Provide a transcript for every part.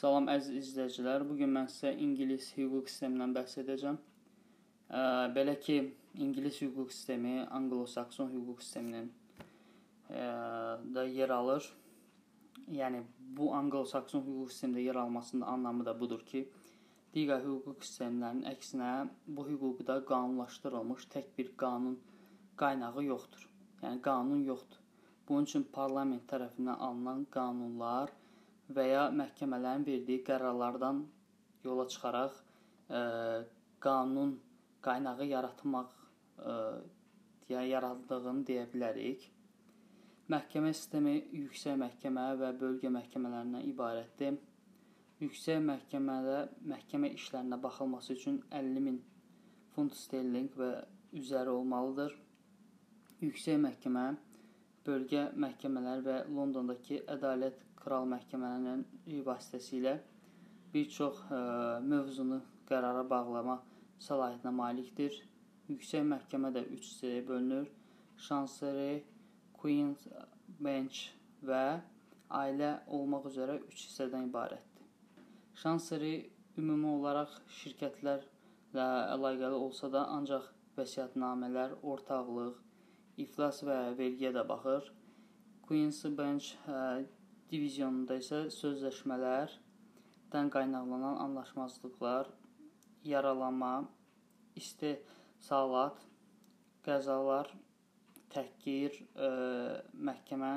Salam əziz izləyicilər. Bu gün mən sizə ingilis hüquq sistemindən bəhs edəcəm. Ə, belə ki, ingilis hüquq sistemi Anglo-Sakson hüquq sisteminin ə, da yer alır. Yəni bu Anglo-Sakson hüquq sistemində yer almasının anlamı da budur ki, digər hüquq sistemlərinin əksinə bu hüquqda qanunlaşdırılmış tək bir qanun qaynağı yoxdur. Yəni qanun yoxdur. Bunun üçün parlament tərəfindən alınan qanunlar və ya məhkəmələrin verdiyi qərarlardan yola çıxaraq ə, e, qanun qaynağı yaratmaq ə, e, ya yaratıldığını deyə bilərik. Məhkəmə sistemi yüksək məhkəmə və bölgə məhkəmələrindən ibarətdir. Yüksək məhkəmədə məhkəmə işlərinə baxılması üçün 50 min funt sterlinq və üzəri olmalıdır. Yüksək məhkəmə bölgə məhkəmələri və Londondakı ədalət kral məhkəmələrinin vasitəsilə bir çox ə, e, mövzunu qərara bağlama səlahiyyətinə malikdir. Yüksək məhkəmə də 3 hissəyə bölünür. Şanseri, Queen's Bench və ailə olmaq üzrə 3 hissədən ibarətdir. Şanseri ümumi olaraq şirkətlərlə əlaqəli olsa da ancaq vəsiyyətnamələr, ortaqlıq, iflas və vergiyə də baxır. Queen's Bench ə, divizionunda isə sözləşmələrdən qaynaqlanan anlaşmazlıqlar, yaralanma, istehsalat, qəzalar, təhqir, ə, məhkəmə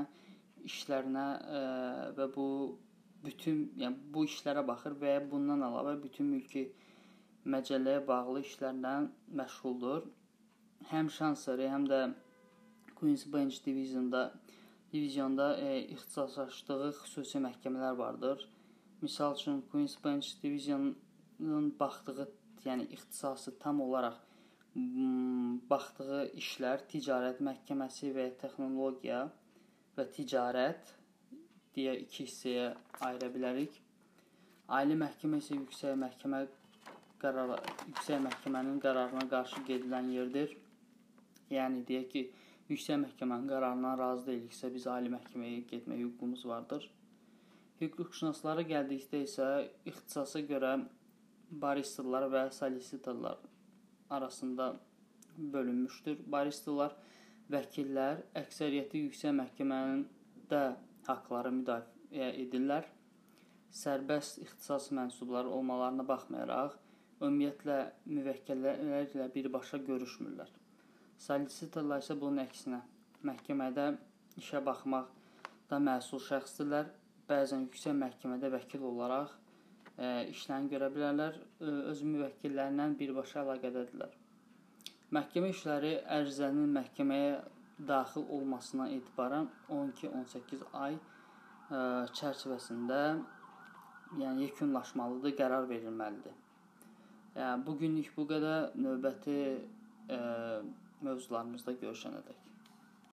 işlərinə ə, və bu bütün, yəni bu işlərə baxır və bundan əlavə bütün mülki məcəlləyə bağlı işlərlə məşğuldur. Həm şanseri, həm də Queen's Bench divizionda divizionda e, ixtisaslaşdığı xüsusi məhkəmələr vardır. Məsəl üçün Queen's Bench divizionunun baxdığı, yəni ixtisası tam olaraq baxdığı işlər ticarət məhkəməsi və texnologiya və ticarət deyə iki hissəyə ayıra bilərik. Ali məhkəmə isə yüksək məhkəmə qərar yüksək məhkəmənin qərarına qarşı gedilən yerdir. Yəni deyək ki, yüksək məhkəmənin qərarından razı deyiliksə, biz ali məhkəməyə getmək hüququmuz vardır. Hüquqşünaslara gəldikdə isə ixtisasa görə baristerlər və solisitorlar arasında bölünmüşdür. Baristerlər vəkillər əksəriyyəti yüksək məhkəmənin də haqqları müdafiə edirlər. Sərbəst ixtisas mənsubları olmalarına baxmayaraq, ümumiyyətlə müvəkkillərlə birbaşa görüşmürlər. Solisitorlar isə bunun əksinə məhkəmədə işə baxmaq da məsul şəxsdirlər. Bəzən yüksək məhkəmədə vəkil olaraq ə, işlərini görə bilərlər, ə, öz müvəkkillərindən birbaşa əlaqədədirlər. Məhkəmə işləri ərizənin məhkəməyə daxil olmasına etibarən 12-18 ay ə, çərçivəsində yəni yekunlaşmalıdır, qərar verilməlidir. Yəni bu günlük bu qədər. Növbəti ə, mövzularımızda görüşənə dək.